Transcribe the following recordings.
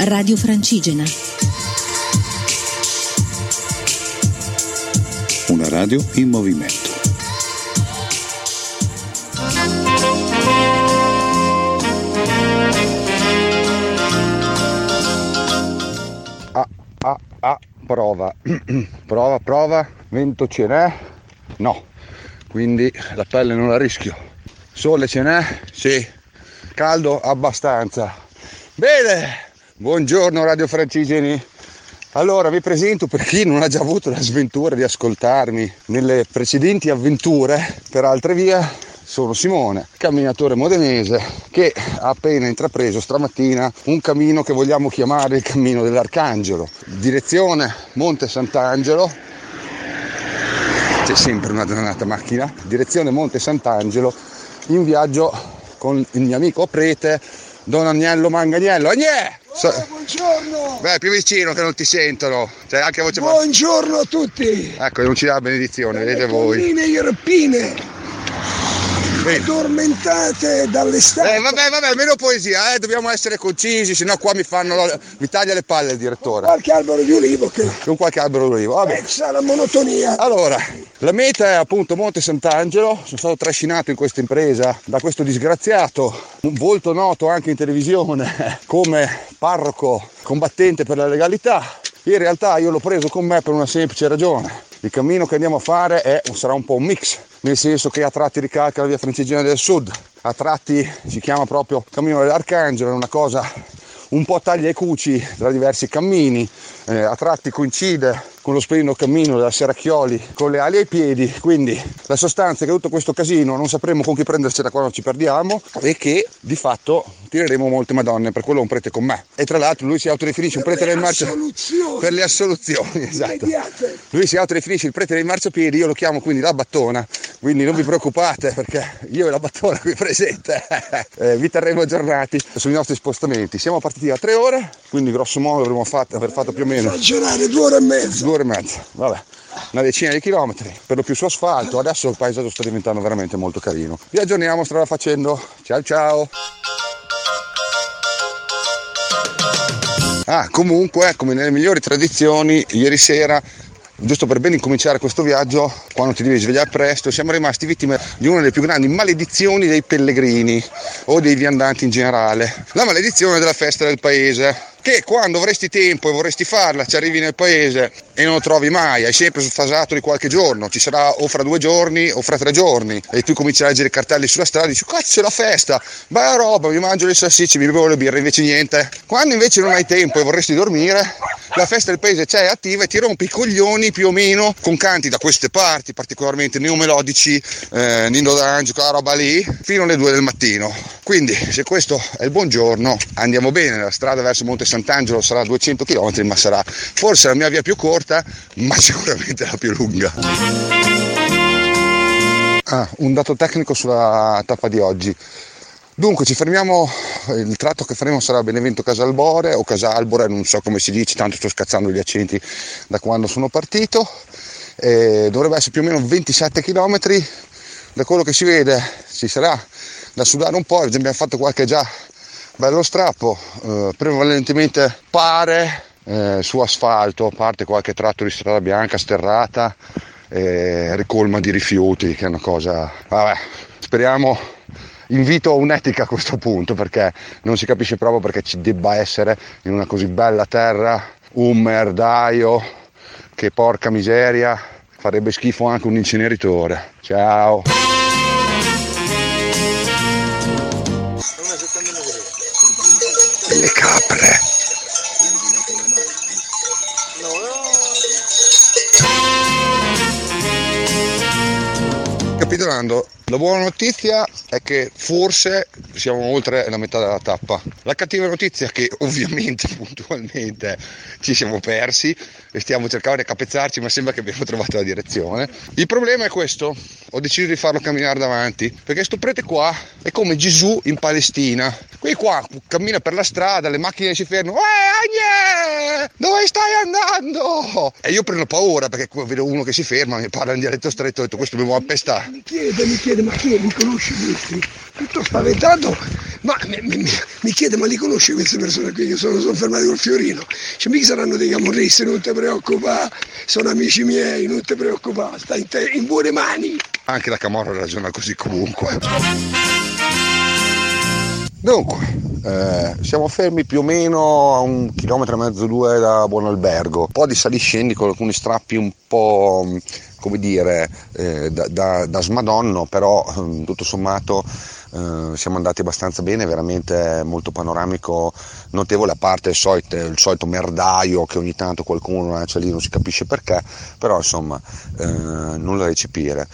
Radio Francigena. Una radio in movimento. Ah, ah, ah, prova, prova, prova, vento ce n'è? No, quindi la pelle non la rischio. Sole ce n'è? Sì. Caldo? Abbastanza. Bene, buongiorno Radio Francigeni. Allora vi presento per chi non ha già avuto la sventura di ascoltarmi nelle precedenti avventure per altre vie, sono Simone, camminatore modenese che ha appena intrapreso stamattina un cammino che vogliamo chiamare il cammino dell'Arcangelo, direzione Monte Sant'Angelo. C'è sempre una dannata macchina, direzione Monte Sant'Angelo, in viaggio con il mio amico prete Don Agnello Manganiello. Agnè! So- buongiorno! Beh, più vicino che non ti sentono. Cioè, anche voce Buongiorno a tutti! Ecco, non ci dà la benedizione, vedete voi. Colline irpine, addormentate dall'estate. Eh, vabbè, vabbè, almeno poesia, eh, dobbiamo essere concisi, sennò qua mi fanno. mi taglia le palle il direttore. Qualche albero di olivo che Con qualche albero d'olivo. Vabbè. pezza la monotonia. Allora, la meta è appunto Monte Sant'Angelo, sono stato trascinato in questa impresa da questo disgraziato, un volto noto anche in televisione come parroco combattente per la legalità. In realtà io l'ho preso con me per una semplice ragione. Il cammino che andiamo a fare è- sarà un po' un mix, nel senso che a tratti ricalca la via francigena del sud, a tratti si chiama proprio cammino dell'Arcangelo, è una cosa un po' taglia e cuci tra diversi cammini, eh, a tratti coincide con lo splendido cammino della Seracchioli con le ali ai piedi, quindi la sostanza è che tutto questo casino non sapremo con chi prendercela quando ci perdiamo e che di fatto tireremo molte madonne, per quello un prete con me. E tra l'altro lui si autodefinisce un prete del marcio per le assoluzioni, esatto. Immediate. Lui si autodefinisce il prete dei marciapiedi, io lo chiamo quindi la battona, quindi non vi preoccupate perché io e la battona qui presente eh, vi terremo aggiornati sui nostri spostamenti. Siamo partiti da tre ore, quindi grosso modo avremo fatto, aver fatto più o meno Esaggerare due ore e mezza. due ore e mezza, vabbè, una decina di chilometri, per lo più su asfalto, adesso il paesaggio sta diventando veramente molto carino. Vi aggiorniamo strada facendo, ciao ciao! Ah, comunque, come nelle migliori tradizioni, ieri sera, giusto per ben incominciare questo viaggio, quando ti devi svegliare presto, siamo rimasti vittime di una delle più grandi maledizioni dei pellegrini o dei viandanti in generale. La maledizione della festa del paese. Che quando avresti tempo e vorresti farla, ci arrivi nel paese e non lo trovi mai, hai sempre sfasato di qualche giorno, ci sarà o fra due giorni o fra tre giorni, e tu cominci a leggere i cartelli sulla strada e dici cazzo c'è la festa, bella roba, mi mangio le salsicce, mi bevo le birre, invece niente. Quando invece non hai tempo e vorresti dormire, la festa del paese c'è è attiva e ti rompi i coglioni più o meno con canti da queste parti, particolarmente neomelodici, eh, Nino D'Angelo, quella roba lì, fino alle 2 del mattino. Quindi se questo è il buongiorno, andiamo bene, la strada verso Monte Sant'Angelo sarà 200 km, ma sarà forse la mia via più corta, ma sicuramente la più lunga. Ah, un dato tecnico sulla tappa di oggi. Dunque ci fermiamo, il tratto che faremo sarà Benevento Casalbore o Casalbore, non so come si dice, tanto sto scazzando gli accenti da quando sono partito. E dovrebbe essere più o meno 27 km, da quello che si vede ci sarà da sudare un po', abbiamo fatto qualche già bello strappo, eh, prevalentemente pare eh, su asfalto, a parte qualche tratto di strada bianca sterrata, eh, ricolma di rifiuti, che è una cosa... Vabbè, speriamo invito a un'etica a questo punto perché non si capisce proprio perché ci debba essere in una così bella terra un merdaio che porca miseria farebbe schifo anche un inceneritore. Ciao! Le capre! Capitolando, la buona notizia è che forse siamo oltre la metà della tappa. La cattiva notizia è che ovviamente puntualmente ci siamo persi e stiamo cercando di capezzarci, ma sembra che abbiamo trovato la direzione. Il problema è questo, ho deciso di farlo camminare davanti, perché sto prete qua è come Gesù in Palestina. Qui qua cammina per la strada, le macchine si fermano, eh Dove stai andando? E io prendo paura perché vedo uno che si ferma, mi parla in dialetto stretto, ho detto questo mi vuole appestare. Mi chiede, mi chiede ma chi li conosci questi? Tutto spaventato, ma mi, mi- mi chiede ma li conosci queste persone qui che sono, sono fermate col fiorino? Cioè mica saranno dei camorristi, non ti preoccupare, sono amici miei, non ti preoccupare, stai in, te- in buone mani. Anche la Camorra ragiona così comunque. Dunque, eh, siamo fermi più o meno a un chilometro e mezzo, due da Buonalbergo. Un po' di saliscendi con alcuni strappi un po', mh, come dire, eh, da, da- da smadonno, però eh, tutto sommato eh, siamo andati abbastanza bene, veramente molto panoramico, notevole, a parte il solito, il solito merdaio che ogni tanto qualcuno lancia lì, non si capisce perché, però insomma eh, nulla da eccepire.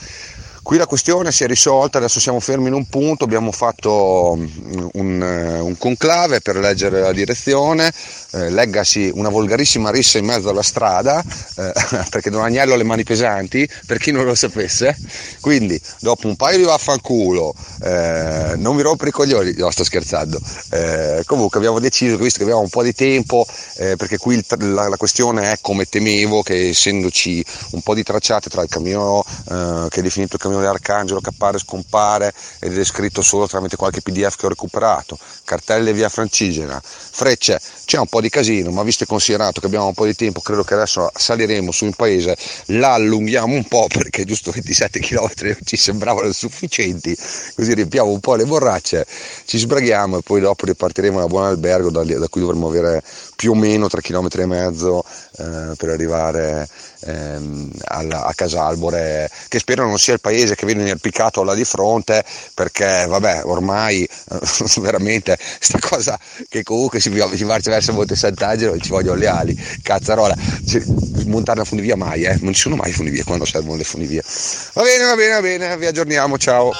Qui la questione si è risolta, adesso siamo fermi in un punto, abbiamo fatto mm, un, eh, un conclave per leggere la direzione, eh, leggasi una volgarissima rissa in mezzo alla strada, eh, perché Don Agnello ha le mani pesanti, per chi non lo sapesse, quindi dopo un paio di vaffanculo, eh, non mi rompere i coglioni, no sto scherzando, Eh, comunque abbiamo deciso visto che abbiamo un po' di tempo, eh, perché qui il la, la questione è come temevo, che essendoci un po' di tracciate tra il cammino eh, che è definito il cammino dell'Arcangelo che appare e scompare ed è descritto solo tramite qualche pdf che ho recuperato, cartelle via Francigena, frecce, c'è un po' di casino, ma visto e considerato che abbiamo un po' di tempo, credo che adesso saliremo su in paese, la allunghiamo un po' perché giusto 27 km ci sembravano sufficienti, così riempiamo un po' le borracce, ci sbraghiamo e poi dopo ripartiremo da buon albergo da, da cui dovremo avere più o meno 3 km e mezzo eh, per arrivare ehm, alla- a Casalbore, che spero non sia il paese che viene inerpicato là di fronte, perché vabbè, ormai eh, veramente sta cosa che comunque si, si marcia verso Monte Sant'Angelo ci vogliono le ali, cazzarola, montare una funivia mai, eh? non ci sono mai funivie quando servono le funivie. Va bene, va bene, va bene, vi aggiorniamo, ciao.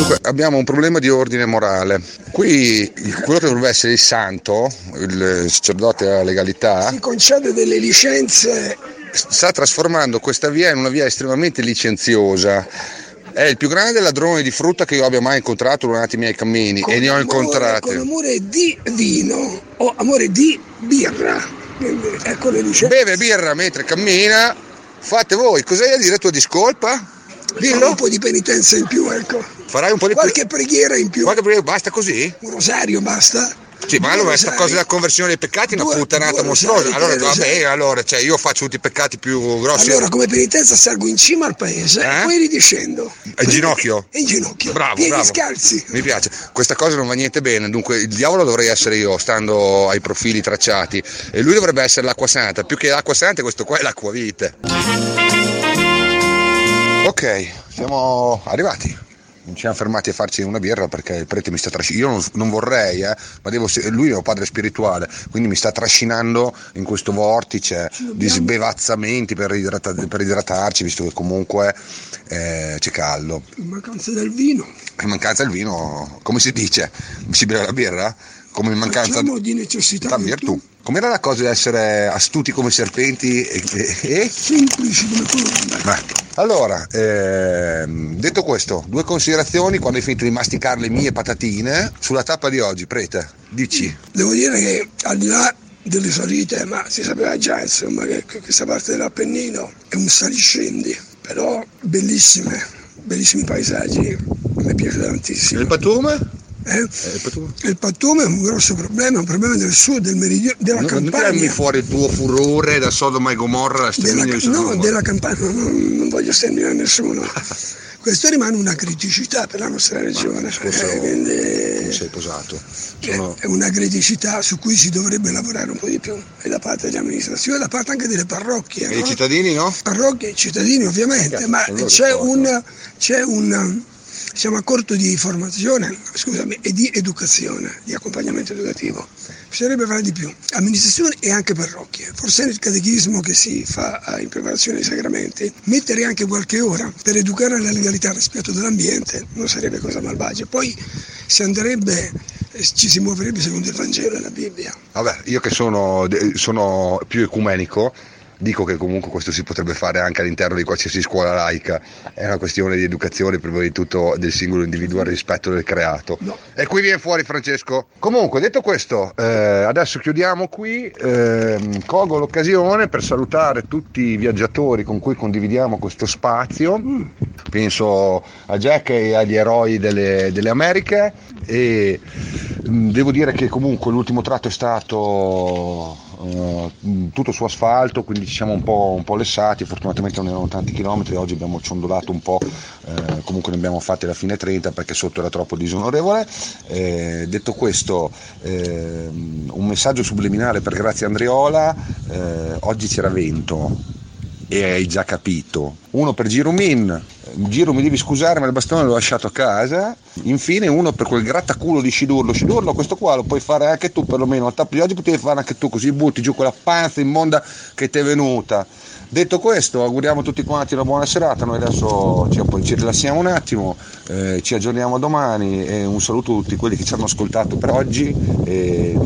Dunque, abbiamo un problema di ordine morale. Qui quello che dovrebbe essere il santo, il sacerdote della legalità, Si concede delle licenze sta trasformando questa via in una via estremamente licenziosa. È il più grande ladrone di frutta che io abbia mai incontrato durante i miei cammini con e ne ho incontrati. Con amore di vino o amore di birra. Ecco le licenze. Beve birra mentre cammina. Fate voi, cos'hai a dire tua discolpa? Dillo. un po' di penitenza in più, ecco. Farai un po' di Qualche preghiera in più. Qualche prima- basta così? Un rosario basta. Sì, ma allora questa cosa della conversione dei peccati è una puttanata mostruosa. Allora, tre va rosari. bene, allora, cioè io faccio tutti i peccati più grossi. Allora, come penitenza salgo in cima al paese Eh? e poi ridiscendo. In ginocchio? In ginocchio. Bravo, Piedi bravo. scalzi. Mi piace, questa cosa non va niente bene, dunque il diavolo dovrei essere io, stando ai profili tracciati, e lui dovrebbe essere l'acqua santa, più che l'acqua santa questo qua è l'acqua vite. Ok, siamo arrivati. Ci siamo fermati a farci una birra perché il prete mi sta trascinando. Io non, non vorrei, eh, ma devo, lui è un padre spirituale, quindi mi sta trascinando in questo vortice di sbevazzamenti per, idrata- per idratarci, visto che comunque eh, c'è caldo. In mancanza del vino. In mancanza del vino, come si dice? Si beve la birra? Come in mancanza Facciamo di necessità di virtù. virtù. Com'era la cosa di essere astuti come serpenti e... e- e? Semplici come colombe. Beh, Allora, ehm, detto questo, due considerazioni quando hai finito di masticare le mie patatine sulla tappa di oggi, prete, dici. Devo dire che al di là delle salite, ma si sapeva già insomma che questa parte dell'Appennino è un saliscendi, però bellissime, bellissimi paesaggi, mi piace tantissimo. Il patume? Eh? Eh, il patume? Il pattume è un grosso problema, è un problema del sud, del meridione, della Non, non tirarmi campagna. fuori il tuo furore da Sodoma e Gomorra, la Della, di no, della campagna, non, non voglio sterminare nessuno. Questo rimane una criticità per la nostra regione, Scorso eh, quindi come sei posato. Sono- è una criticità su cui si dovrebbe lavorare un po' di più, e da parte dell'amministrazione, e da parte anche delle parrocchie. E i no? cittadini no? parrocchie e cittadini ovviamente, Certo, ma c'è un, c'è un, siamo a corto di formazione, scusami, e di educazione, di accompagnamento educativo. Bisognerebbe fare di più, amministrazione e anche parrocchie. Forse nel catechismo che si fa eh, in preparazione ai sacramenti, mettere anche qualche ora per educare alla legalità al rispetto dell'ambiente non sarebbe cosa malvagia. Poi si andrebbe, eh, ci si muoverebbe secondo il Vangelo e la Bibbia. Vabbè, io che sono, sono più ecumenico, dico che comunque questo si potrebbe fare anche all'interno di qualsiasi scuola laica, è una questione di educazione prima di tutto del singolo individuo al rispetto del creato. No. E qui viene fuori Francesco. Comunque, detto questo, eh, adesso chiudiamo qui, eh, colgo l'occasione per salutare tutti i viaggiatori con cui condividiamo questo spazio, mm. penso a Jack e agli eroi delle, delle Americhe e mm, devo dire che comunque l'ultimo tratto è stato Uh, tutto su asfalto, quindi ci siamo un po', un po', lessati, fortunatamente non erano tanti chilometri, oggi abbiamo ciondolato un po', uh, comunque ne abbiamo fatti alla fine 30 perché sotto era troppo disonorevole. Eh, detto questo, eh, un messaggio subliminale per Grazia Andriola, eh, oggi c'era vento, e hai già capito. Uno per Giromin, Giro mi devi scusare ma il bastone l'ho lasciato a casa. Infine uno per quel grattaculo di Scidurlo. Scidurlo questo qua lo puoi fare anche tu perlomeno, al tappo di oggi potevi fare anche tu così butti giù quella panza immonda che ti è venuta. Detto questo, auguriamo a tutti quanti una buona serata, noi adesso ci, ci rilassiamo un attimo, eh, ci aggiorniamo domani e un saluto a tutti quelli che ci hanno ascoltato per oggi e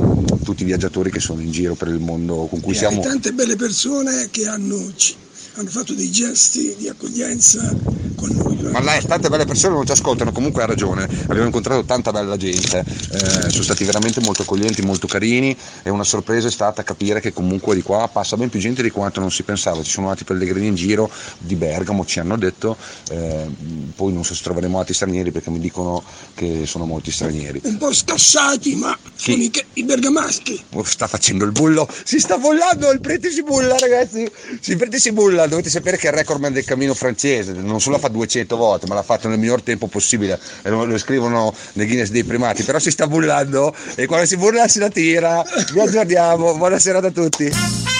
tutti i viaggiatori che sono in giro per il mondo con cui e siamo. tante belle persone che hanno hanno fatto dei gesti di accoglienza con noi. Ma là, tante belle persone non ci ascoltano, comunque ha ragione, abbiamo incontrato tanta bella gente, eh, sono stati veramente molto accoglienti, molto carini e una sorpresa è stata capire che comunque di qua passa ben più gente di quanto non si pensava, ci sono altri pellegrini in giro di Bergamo, ci hanno detto, eh, poi non so se troveremo altri stranieri perché mi dicono che sono molti stranieri. Un po' scassati, ma Chi? sono i, i bergamaschi. Oh, sta facendo il bullo, si sta bollando, il prete si bulla ragazzi, il prete si bulla, dovete sapere che è il recordman del cammino francese, non solo la fa 200 volte, ma l'ha fatto nel miglior tempo possibile lo, lo scrivono nei Guinness dei primati, però si sta bullando e quando si bulla si la tira. Vi aggiorniamo, buona serata a tutti.